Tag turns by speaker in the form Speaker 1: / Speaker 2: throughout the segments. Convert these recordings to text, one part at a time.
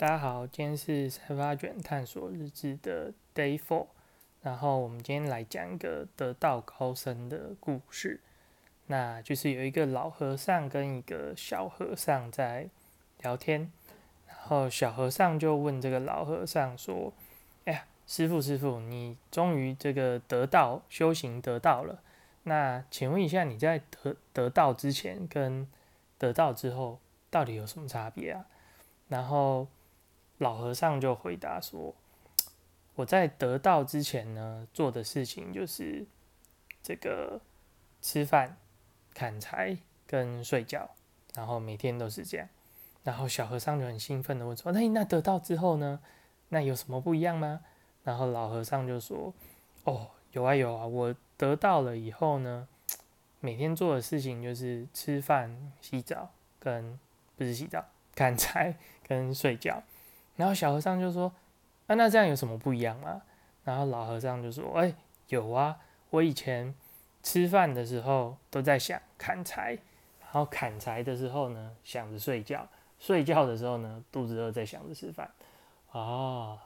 Speaker 1: 大家好，今天是三发卷探索日志的 Day Four，然后我们今天来讲一个得道高僧的故事。那就是有一个老和尚跟一个小和尚在聊天，然后小和尚就问这个老和尚说：“哎呀，师傅师傅，你终于这个得道修行得道了，那请问一下，你在得得道之前跟得道之后到底有什么差别啊？”然后老和尚就回答说：“我在得道之前呢，做的事情就是这个吃饭、砍柴跟睡觉，然后每天都是这样。”然后小和尚就很兴奋的问说：“那那得道之后呢？那有什么不一样吗？”然后老和尚就说：“哦，有啊有啊，我得到了以后呢，每天做的事情就是吃饭、洗澡跟不是洗澡、砍柴跟睡觉。”然后小和尚就说：“啊，那这样有什么不一样吗？”然后老和尚就说：“哎，有啊，我以前吃饭的时候都在想砍柴，然后砍柴的时候呢想着睡觉，睡觉的时候呢肚子饿在想着吃饭。哦，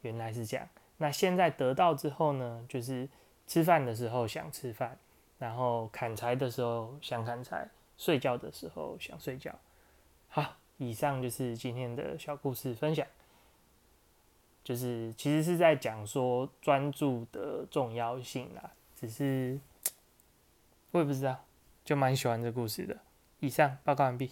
Speaker 1: 原来是这样。那现在得到之后呢，就是吃饭的时候想吃饭，然后砍柴的时候想砍柴，睡觉的时候想睡觉。好，以上就是今天的小故事分享。”就是其实是在讲说专注的重要性啦，只是 我也不知道，就蛮喜欢这故事的。以上报告完毕。